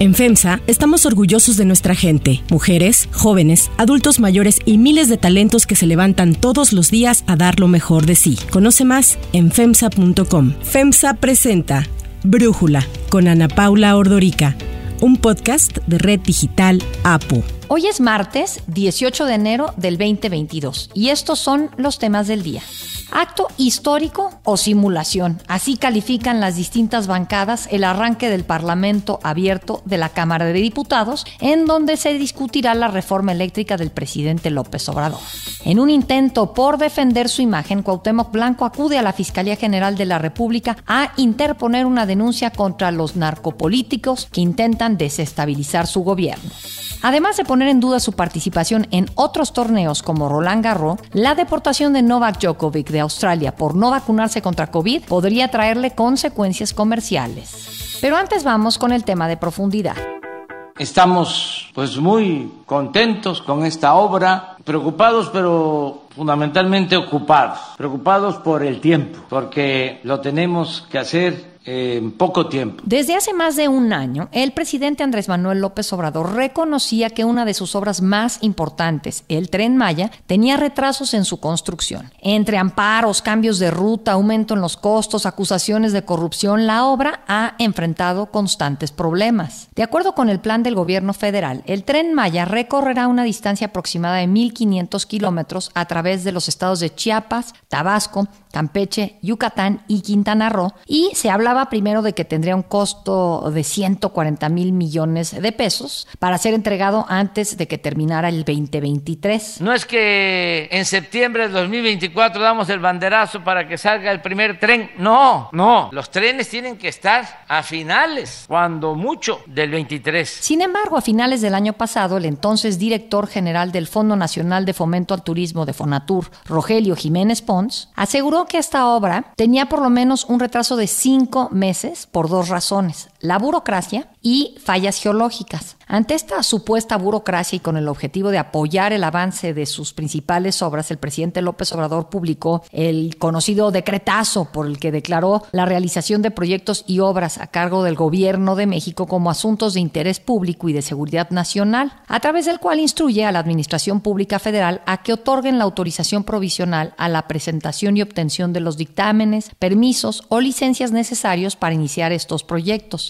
En FEMSA estamos orgullosos de nuestra gente, mujeres, jóvenes, adultos mayores y miles de talentos que se levantan todos los días a dar lo mejor de sí. Conoce más en FEMSA.com. FEMSA presenta Brújula con Ana Paula Ordorica, un podcast de Red Digital APU. Hoy es martes 18 de enero del 2022 y estos son los temas del día. Acto histórico o simulación. Así califican las distintas bancadas el arranque del Parlamento abierto de la Cámara de Diputados, en donde se discutirá la reforma eléctrica del presidente López Obrador. En un intento por defender su imagen, Cuauhtémoc Blanco acude a la Fiscalía General de la República a interponer una denuncia contra los narcopolíticos que intentan desestabilizar su gobierno. Además de poner en duda su participación en otros torneos como Roland Garros, la deportación de Novak Djokovic de Australia por no vacunarse contra COVID podría traerle consecuencias comerciales. Pero antes vamos con el tema de profundidad. Estamos pues muy contentos con esta obra, preocupados pero fundamentalmente ocupados, preocupados por el tiempo, porque lo tenemos que hacer en poco tiempo. Desde hace más de un año, el presidente Andrés Manuel López Obrador reconocía que una de sus obras más importantes, el tren Maya, tenía retrasos en su construcción. Entre amparos, cambios de ruta, aumento en los costos, acusaciones de corrupción, la obra ha enfrentado constantes problemas. De acuerdo con el plan del gobierno federal, el tren Maya recorrerá una distancia aproximada de 1.500 kilómetros a través de los estados de Chiapas, Tabasco, Campeche, Yucatán y Quintana Roo, y se hablaba primero de que tendría un costo de 140 mil millones de pesos para ser entregado antes de que terminara el 2023. No es que en septiembre del 2024 damos el banderazo para que salga el primer tren, no, no, los trenes tienen que estar a finales, cuando mucho, del 23. Sin embargo, a finales del año pasado, el entonces director general del Fondo Nacional de Fomento al Turismo de Fonatur, Rogelio Jiménez Pons, aseguró que esta obra tenía por lo menos un retraso de cinco meses por dos razones, la burocracia y fallas geológicas. Ante esta supuesta burocracia y con el objetivo de apoyar el avance de sus principales obras, el presidente López Obrador publicó el conocido decretazo por el que declaró la realización de proyectos y obras a cargo del gobierno de México como asuntos de interés público y de seguridad nacional, a través del cual instruye a la Administración Pública Federal a que otorguen la autorización provisional a la presentación y obtención de los dictámenes, permisos o licencias necesarios para iniciar estos proyectos.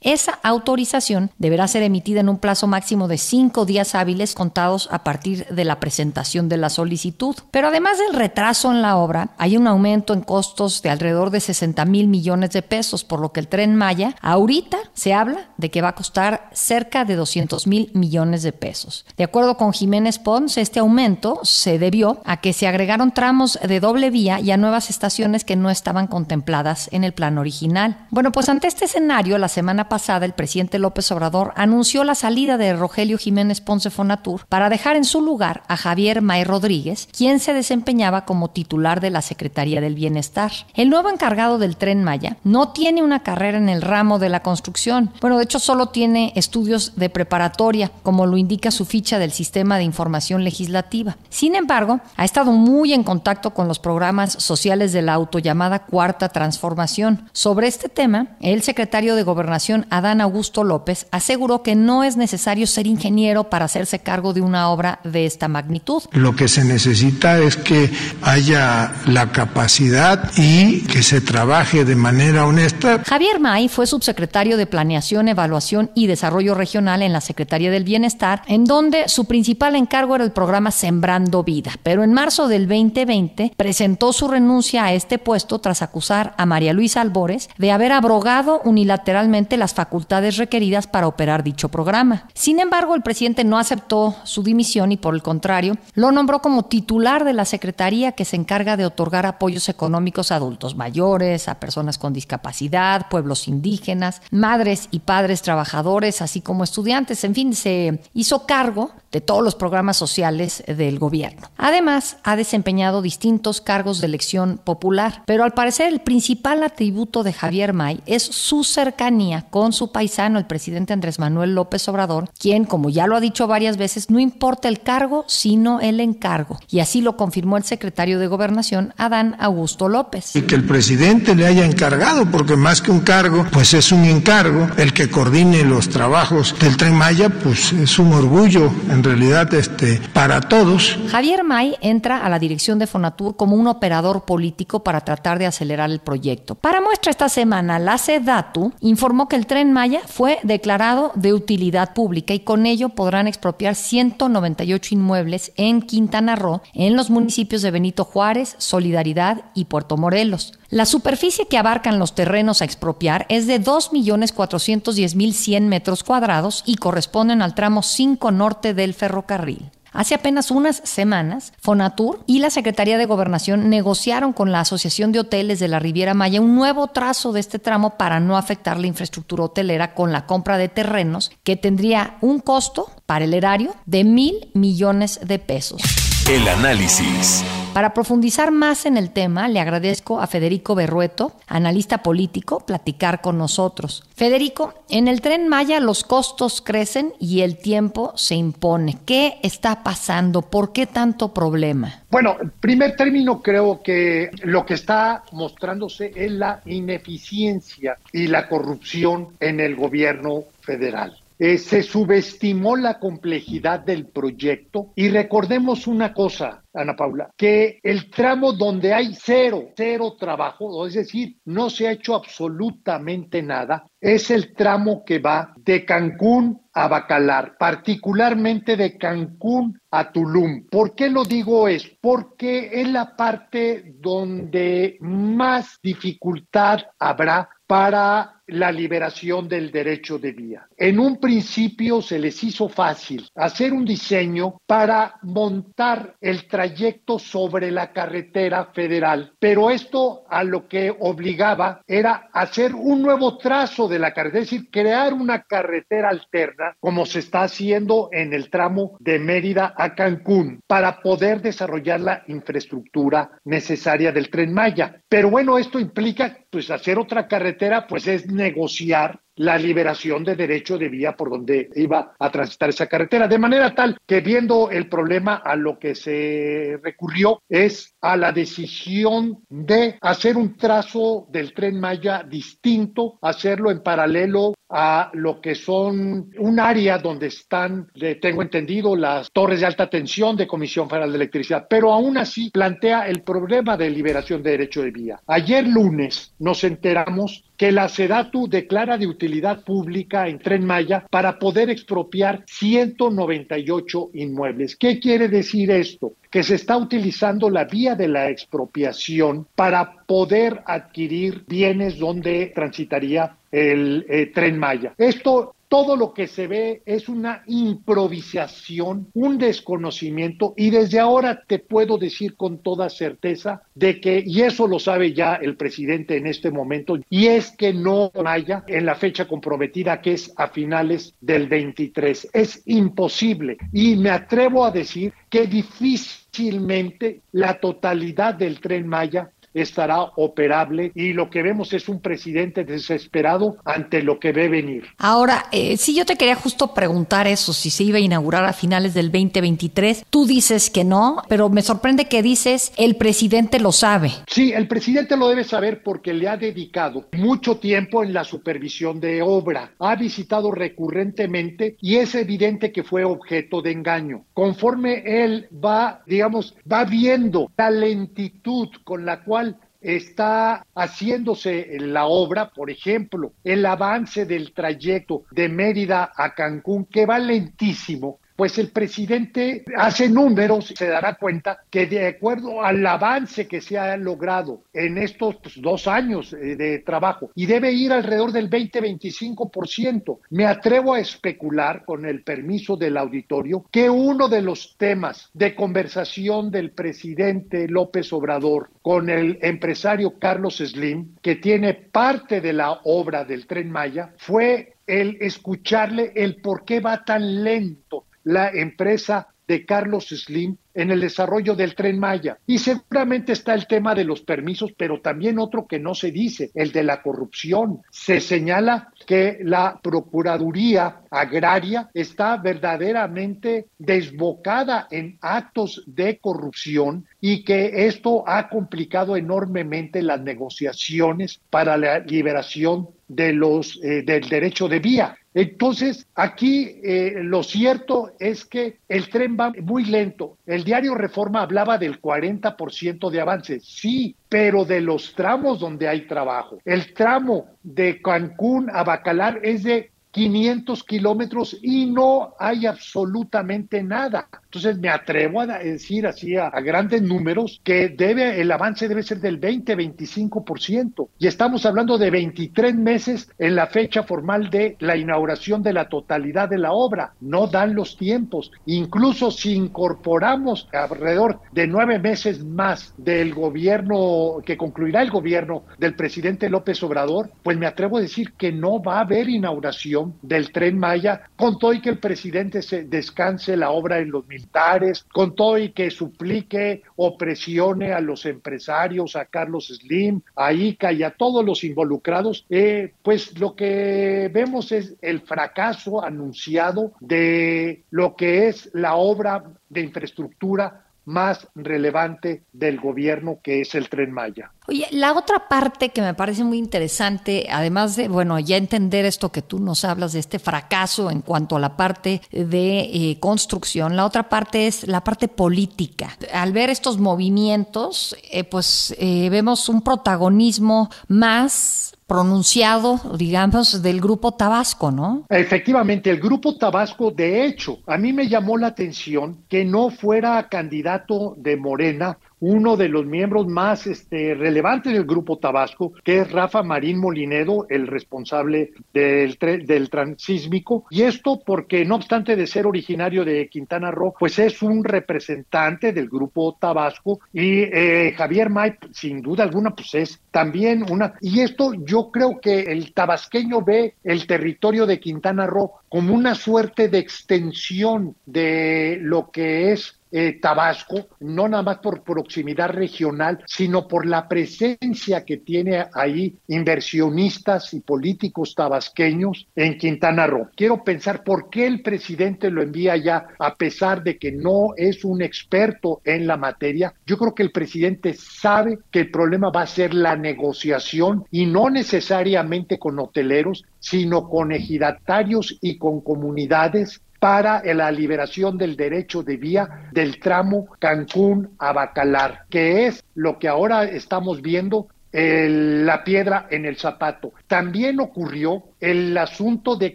Esa autorización deberá ser emitida en un plazo máximo de cinco días hábiles contados a partir de la presentación de la solicitud. Pero además del retraso en la obra, hay un aumento en costos de alrededor de 60 mil millones de pesos, por lo que el tren Maya ahorita se habla de que va a costar cerca de 200 mil millones de pesos. De acuerdo con Jiménez Pons, este aumento se debió a que se agregaron tramos de doble vía y a nuevas estaciones que no estaban contempladas en el plan original. Bueno, pues ante este escenario, la semana pasada el presidente López Obrador anunció la salida de Rogelio Jiménez Ponce Fonatur para dejar en su lugar a Javier May Rodríguez, quien se desempeñaba como titular de la Secretaría del Bienestar. El nuevo encargado del tren Maya no tiene una carrera en el ramo de la construcción. Bueno, de hecho solo tiene estudios de preparatoria, como lo indica su ficha del Sistema de Información Legislativa. Sin embargo, ha estado muy en contacto con los programas sociales de la autollamada Cuarta Transformación. Sobre este tema, el secretario de Gobernación, Adán Augusto López, aseguró que no es necesario ser ingeniero para hacerse cargo de una obra de esta magnitud. Lo que se necesita es que haya la capacidad y que se trabaje de manera honesta. Javier May fue subsecretario de Planeación, Evaluación y Desarrollo Regional en la Secretaría del Bienestar, en donde su principal encargo era el programa Sembrando Vida. Pero en marzo del 2020 presentó su renuncia a este puesto tras acusar a María Luisa Albores de haber abrogado unilateralmente facultades requeridas para operar dicho programa. Sin embargo, el presidente no aceptó su dimisión y por el contrario, lo nombró como titular de la Secretaría que se encarga de otorgar apoyos económicos a adultos mayores, a personas con discapacidad, pueblos indígenas, madres y padres trabajadores, así como estudiantes. En fin, se hizo cargo de todos los programas sociales del gobierno. Además, ha desempeñado distintos cargos de elección popular, pero al parecer el principal atributo de Javier May es su cercanía con su paisano, el presidente Andrés Manuel López Obrador, quien, como ya lo ha dicho varias veces, no importa el cargo, sino el encargo. Y así lo confirmó el secretario de Gobernación, Adán Augusto López. Y que el presidente le haya encargado, porque más que un cargo, pues es un encargo, el que coordine los trabajos del Tren Maya, pues es un orgullo, realidad, este, para todos. Javier May entra a la dirección de Fonatur como un operador político para tratar de acelerar el proyecto. Para muestra esta semana, la SEDATU informó que el Tren Maya fue declarado de utilidad pública y con ello podrán expropiar 198 inmuebles en Quintana Roo, en los municipios de Benito Juárez, Solidaridad y Puerto Morelos. La superficie que abarcan los terrenos a expropiar es de 2.410.100 metros cuadrados y corresponden al tramo 5 norte del ferrocarril. Hace apenas unas semanas, Fonatur y la Secretaría de Gobernación negociaron con la Asociación de Hoteles de la Riviera Maya un nuevo trazo de este tramo para no afectar la infraestructura hotelera con la compra de terrenos que tendría un costo para el erario de mil millones de pesos. El análisis. Para profundizar más en el tema, le agradezco a Federico Berrueto, analista político, platicar con nosotros. Federico, en el tren Maya los costos crecen y el tiempo se impone. ¿Qué está pasando? ¿Por qué tanto problema? Bueno, en primer término creo que lo que está mostrándose es la ineficiencia y la corrupción en el gobierno federal. Eh, se subestimó la complejidad del proyecto y recordemos una cosa, Ana Paula, que el tramo donde hay cero, cero trabajo, es decir, no se ha hecho absolutamente nada, es el tramo que va de Cancún a Bacalar, particularmente de Cancún a Tulum. ¿Por qué lo digo es? Porque es la parte donde más dificultad habrá para la liberación del derecho de vía. En un principio se les hizo fácil hacer un diseño para montar el trayecto sobre la carretera federal, pero esto a lo que obligaba era hacer un nuevo trazo de la carretera, es decir, crear una carretera alterna como se está haciendo en el tramo de Mérida a Cancún para poder desarrollar la infraestructura necesaria del tren Maya. Pero bueno, esto implica pues hacer otra carretera, pues es negociar la liberación de derecho de vía por donde iba a transitar esa carretera. De manera tal que viendo el problema a lo que se recurrió es a la decisión de hacer un trazo del tren Maya distinto, hacerlo en paralelo a lo que son un área donde están, tengo entendido, las torres de alta tensión de Comisión Federal de Electricidad, pero aún así plantea el problema de liberación de derecho de vía. Ayer lunes nos enteramos que la SEDATU declara de utilidad pública en Tren Maya para poder expropiar 198 inmuebles. ¿Qué quiere decir esto? Que se está utilizando la vía de la expropiación para poder adquirir bienes donde transitaría el eh, tren Maya. Esto todo lo que se ve es una improvisación, un desconocimiento y desde ahora te puedo decir con toda certeza de que, y eso lo sabe ya el presidente en este momento, y es que no haya en la fecha comprometida que es a finales del 23. Es imposible y me atrevo a decir que difícilmente la totalidad del tren Maya estará operable y lo que vemos es un presidente desesperado ante lo que ve venir. Ahora, eh, si yo te quería justo preguntar eso, si se iba a inaugurar a finales del 2023, tú dices que no, pero me sorprende que dices el presidente lo sabe. Sí, el presidente lo debe saber porque le ha dedicado mucho tiempo en la supervisión de obra, ha visitado recurrentemente y es evidente que fue objeto de engaño. Conforme él va, digamos, va viendo la lentitud con la cual está haciéndose la obra, por ejemplo, el avance del trayecto de Mérida a Cancún, que va lentísimo, pues el presidente hace números se dará cuenta que de acuerdo al avance que se ha logrado en estos pues, dos años eh, de trabajo y debe ir alrededor del 20-25%. Me atrevo a especular con el permiso del auditorio que uno de los temas de conversación del presidente López Obrador con el empresario Carlos Slim, que tiene parte de la obra del tren Maya, fue el escucharle el por qué va tan lento la empresa de Carlos Slim en el desarrollo del tren Maya. Y seguramente está el tema de los permisos, pero también otro que no se dice, el de la corrupción. Se señala que la Procuraduría Agraria está verdaderamente desbocada en actos de corrupción y que esto ha complicado enormemente las negociaciones para la liberación de los eh, del derecho de vía. Entonces, aquí eh, lo cierto es que el tren va muy lento. El diario Reforma hablaba del 40% de avance, sí, pero de los tramos donde hay trabajo. El tramo de Cancún a Bacalar es de 500 kilómetros y no hay absolutamente nada. Entonces me atrevo a decir así a, grandes números que debe el avance debe ser del 20-25% y estamos hablando de 23 meses en la fecha formal de la inauguración de la totalidad de la obra. No dan los tiempos. Incluso si incorporamos alrededor de nueve meses más del gobierno que concluirá el gobierno del presidente López Obrador, pues me atrevo a decir que no va a haber inauguración del tren Maya, con todo y que el presidente se descanse la obra en los militares, con todo y que suplique o presione a los empresarios, a Carlos Slim, a ICA y a todos los involucrados, eh, pues lo que vemos es el fracaso anunciado de lo que es la obra de infraestructura más relevante del gobierno, que es el tren Maya. Oye, la otra parte que me parece muy interesante, además de, bueno, ya entender esto que tú nos hablas de este fracaso en cuanto a la parte de eh, construcción, la otra parte es la parte política. Al ver estos movimientos, eh, pues eh, vemos un protagonismo más pronunciado, digamos, del Grupo Tabasco, ¿no? Efectivamente, el Grupo Tabasco, de hecho, a mí me llamó la atención que no fuera candidato de Morena uno de los miembros más este, relevantes del Grupo Tabasco, que es Rafa Marín Molinedo, el responsable del, del transísmico. Y esto porque, no obstante de ser originario de Quintana Roo, pues es un representante del Grupo Tabasco. Y eh, Javier May, sin duda alguna, pues es también una... Y esto yo creo que el tabasqueño ve el territorio de Quintana Roo como una suerte de extensión de lo que es eh, Tabasco, no nada más por proximidad regional, sino por la presencia que tiene ahí inversionistas y políticos tabasqueños en Quintana Roo. Quiero pensar por qué el presidente lo envía allá, a pesar de que no es un experto en la materia. Yo creo que el presidente sabe que el problema va a ser la negociación y no necesariamente con hoteleros, sino con ejidatarios y con comunidades para la liberación del derecho de vía del tramo Cancún a Bacalar, que es lo que ahora estamos viendo la piedra en el zapato. También ocurrió el asunto de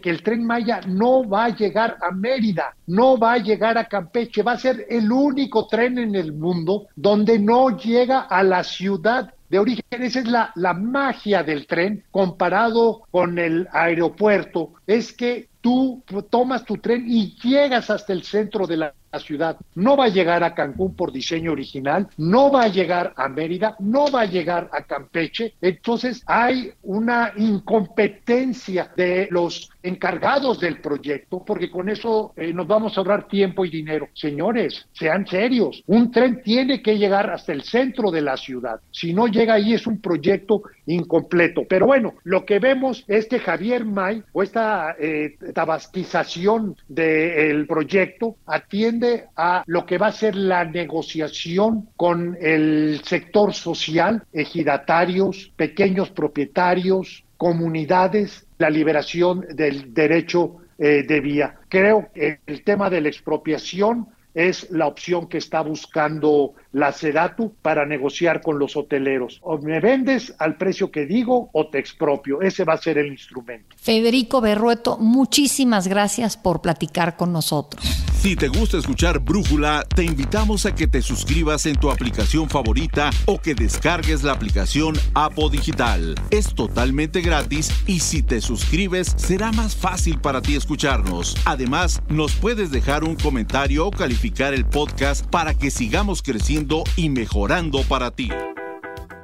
que el tren Maya no va a llegar a Mérida, no va a llegar a Campeche, va a ser el único tren en el mundo donde no llega a la ciudad de origen. Esa es la, la magia del tren comparado con el aeropuerto, es que tú tomas tu tren y llegas hasta el centro de la ciudad. No va a llegar a Cancún por diseño original, no va a llegar a Mérida, no va a llegar a Campeche. Entonces hay una incompetencia de los encargados del proyecto, porque con eso eh, nos vamos a ahorrar tiempo y dinero. Señores, sean serios. Un tren tiene que llegar hasta el centro de la ciudad. Si no llega ahí es un proyecto incompleto. Pero bueno, lo que vemos es que Javier May o esta eh, tabasquización del proyecto atiende a lo que va a ser la negociación con el sector social, ejidatarios, pequeños propietarios, comunidades, la liberación del derecho eh, de vía. Creo que el tema de la expropiación es la opción que está buscando la SEDATU para negociar con los hoteleros. O me vendes al precio que digo o te expropio. Ese va a ser el instrumento. Federico Berrueto, muchísimas gracias por platicar con nosotros. Si te gusta escuchar Brújula, te invitamos a que te suscribas en tu aplicación favorita o que descargues la aplicación Apo Digital. Es totalmente gratis y si te suscribes será más fácil para ti escucharnos. Además, nos puedes dejar un comentario o calificar el podcast para que sigamos creciendo y mejorando para ti.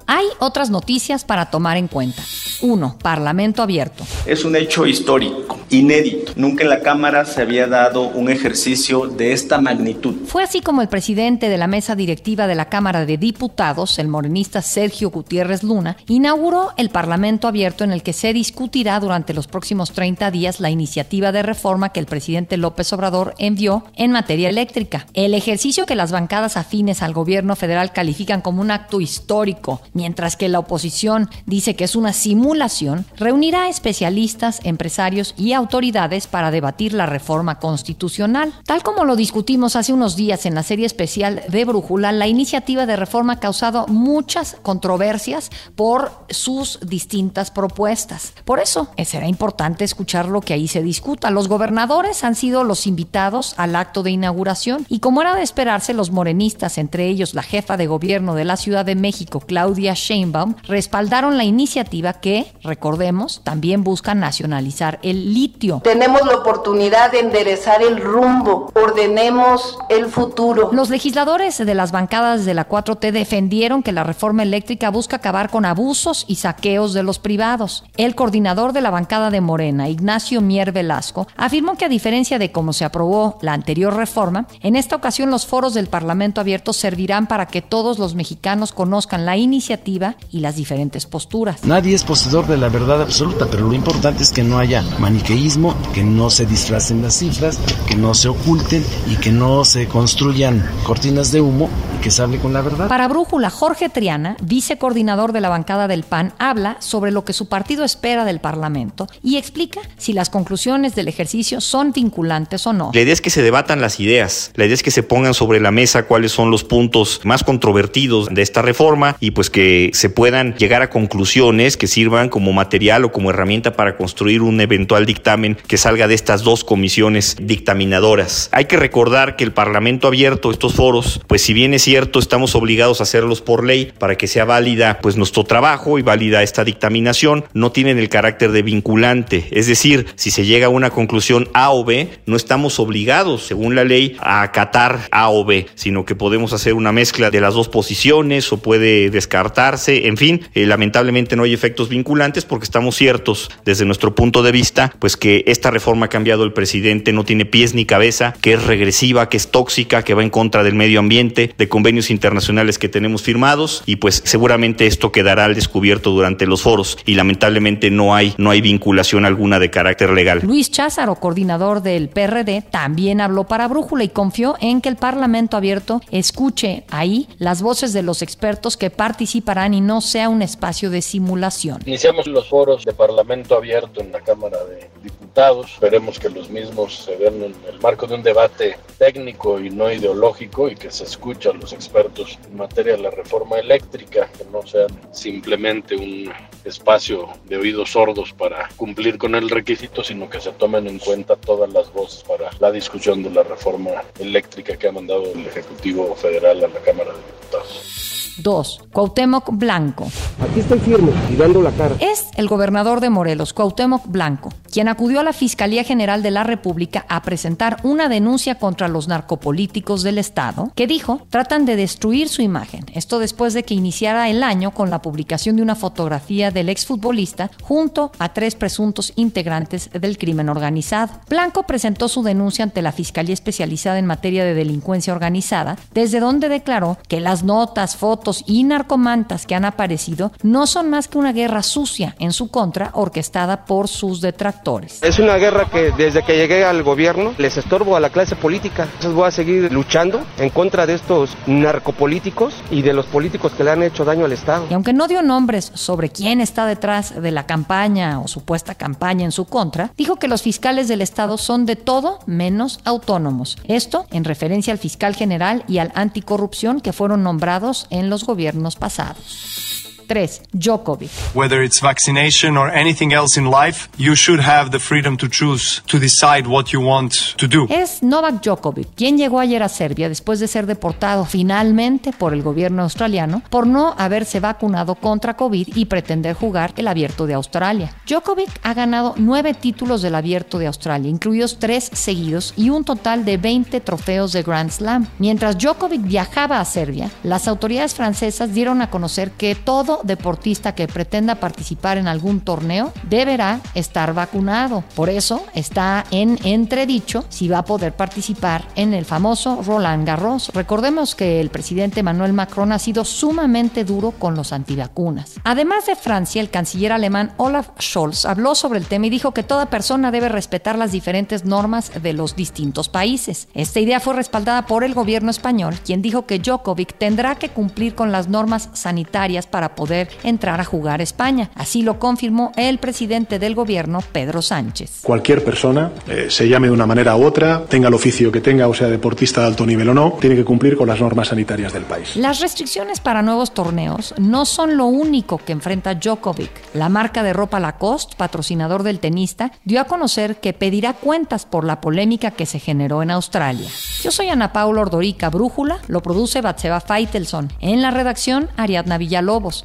Hay otras noticias para tomar en cuenta. 1. Parlamento abierto. Es un hecho histórico inédito. Nunca en la Cámara se había dado un ejercicio de esta magnitud. Fue así como el presidente de la mesa directiva de la Cámara de Diputados, el morenista Sergio Gutiérrez Luna, inauguró el Parlamento abierto en el que se discutirá durante los próximos 30 días la iniciativa de reforma que el presidente López Obrador envió en materia eléctrica. El ejercicio que las bancadas afines al gobierno federal califican como un acto histórico, mientras que la oposición dice que es una simulación, reunirá especialistas, empresarios y autoridades para debatir la reforma constitucional. Tal como lo discutimos hace unos días en la serie especial de Brújula, la iniciativa de reforma ha causado muchas controversias por sus distintas propuestas. Por eso será importante escuchar lo que ahí se discuta. Los gobernadores han sido los invitados al acto de inauguración y como era de esperarse, los morenistas, entre ellos la jefa de gobierno de la Ciudad de México, Claudia Sheinbaum, respaldaron la iniciativa que, recordemos, también busca nacionalizar el litio. Tenemos la oportunidad de enderezar el rumbo, ordenemos el futuro. Los legisladores de las bancadas de la 4T defendieron que la reforma eléctrica busca acabar con abusos y saqueos de los privados. El coordinador de la bancada de Morena, Ignacio Mier Velasco, afirmó que a diferencia de cómo se aprobó la anterior reforma, en esta ocasión los foros del Parlamento abierto servirán para que todos los mexicanos conozcan la iniciativa y las diferentes posturas. Nadie es poseedor de la verdad absoluta, pero lo importante es que no haya maniqueísmo, que no se disfracen las cifras, que no se oculten y que no se construyan cortinas de humo y que se hable con la verdad. Para Brújula, Jorge Triana, vicecoordinador de la bancada del PAN, habla sobre lo que su partido espera del Parlamento y explica si las conclusiones del ejercicio son vinculantes o no. La idea es que se debatan las ideas, la idea es que se pongan sobre la mesa cuáles son los puntos más controvertidos de esta reforma y pues que se puedan llegar a conclusiones que sirvan como material o como herramienta para construir un eventual dictamen que salga de estas dos comisiones dictaminadoras. Hay que recordar que el Parlamento abierto, estos foros, pues si bien es cierto, estamos obligados a hacerlos por ley para que sea válida pues nuestro trabajo y válida esta dictaminación, no tienen el carácter de vinculante. Es decir, si se llega a una conclusión A o B, no estamos obligados, según la ley, a acatar A o B, sino que podemos hacer una mezcla de las dos posiciones o puede descartarse. En fin, eh, lamentablemente no hay efectos vinculantes porque estamos ciertos desde nuestro punto de vista, pues que esta reforma ha cambiado el presidente, no tiene pies ni cabeza, que es regresiva, que es tóxica, que va en contra del medio ambiente, de convenios internacionales que tenemos firmados y pues seguramente esto quedará al descubierto durante los foros y lamentablemente no hay no hay vinculación alguna de carácter legal. Luis Cházaro, coordinador del PRD, también habló para Brújula y confió en que el Parlamento abierto escuche ahí las voces de los expertos que participarán y no sea un espacio de simulación. Iniciamos los foros de Parlamento abierto en la Cámara de Diputados. Esperemos que los mismos se den en el marco de un debate técnico y no ideológico y que se escuche a los expertos en materia de la reforma eléctrica, que no sean simplemente un espacio de oídos sordos para cumplir con el requisito, sino que se tomen en cuenta todas las voces para la discusión de la reforma eléctrica que ha mandado el Ejecutivo Federal a la Cámara de Diputados. 2. Cuauhtémoc Blanco. Aquí estoy firme y dando la cara. Es el gobernador de Morelos, Cuauhtémoc Blanco, quien acudió a la Fiscalía General de la República a presentar una denuncia contra los narcopolíticos del Estado, que dijo tratan de destruir su imagen. Esto después de que iniciara el año con la publicación de una fotografía del exfutbolista junto a tres presuntos integrantes del crimen organizado. Blanco presentó su denuncia ante la Fiscalía Especializada en Materia de Delincuencia Organizada, desde donde declaró que las notas, fotos, y narcomantas que han aparecido no son más que una guerra sucia en su contra orquestada por sus detractores. Es una guerra que desde que llegué al gobierno les estorbo a la clase política. Entonces voy a seguir luchando en contra de estos narcopolíticos y de los políticos que le han hecho daño al Estado. Y aunque no dio nombres sobre quién está detrás de la campaña o supuesta campaña en su contra, dijo que los fiscales del Estado son de todo menos autónomos. Esto en referencia al fiscal general y al anticorrupción que fueron nombrados en los gobiernos pasados. 3. Djokovic. Whether it's vaccination or anything else in life, you should have the freedom to choose to decide what you want to do. Es Novak Djokovic, quien llegó ayer a Serbia después de ser deportado finalmente por el gobierno australiano por no haberse vacunado contra COVID y pretender jugar el Abierto de Australia. Djokovic ha ganado nueve títulos del Abierto de Australia, incluidos tres seguidos y un total de 20 trofeos de Grand Slam. Mientras Djokovic viajaba a Serbia, las autoridades francesas dieron a conocer que todo deportista que pretenda participar en algún torneo deberá estar vacunado. Por eso está en entredicho si va a poder participar en el famoso Roland Garros. Recordemos que el presidente Emmanuel Macron ha sido sumamente duro con los antivacunas. Además de Francia, el canciller alemán Olaf Scholz habló sobre el tema y dijo que toda persona debe respetar las diferentes normas de los distintos países. Esta idea fue respaldada por el gobierno español, quien dijo que Djokovic tendrá que cumplir con las normas sanitarias para poder entrar a jugar a España. Así lo confirmó el presidente del gobierno, Pedro Sánchez. Cualquier persona, eh, se llame de una manera u otra, tenga el oficio que tenga, o sea deportista de alto nivel o no, tiene que cumplir con las normas sanitarias del país. Las restricciones para nuevos torneos no son lo único que enfrenta Djokovic. La marca de ropa Lacoste, patrocinador del tenista, dio a conocer que pedirá cuentas por la polémica que se generó en Australia. Yo soy Ana Paula Ordorica Brújula, lo produce Batseba Feitelson. En la redacción, Ariadna Villalobos.